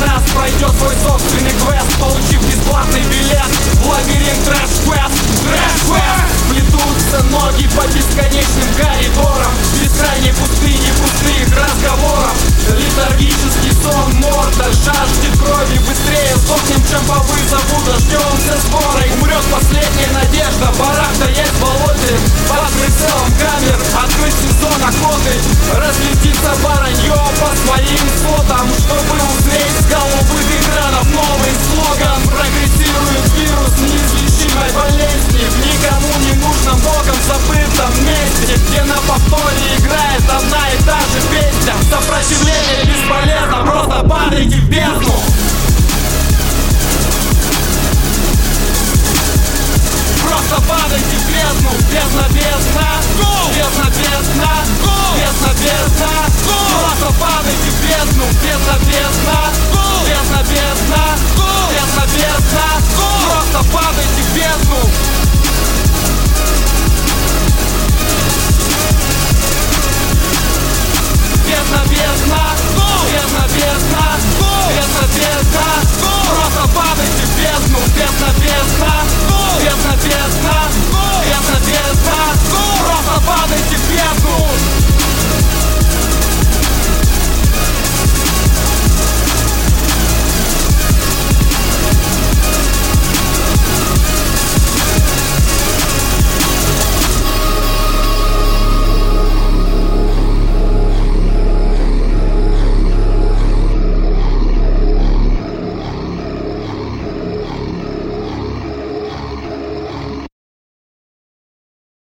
Нас пройдет свой собственный квест Получив бесплатный билет в лабиринт трэш-квест Трэш-квест Плетутся ноги по бесконечным коридорам Бескрайней пустыни пустых разговоров. Летаргический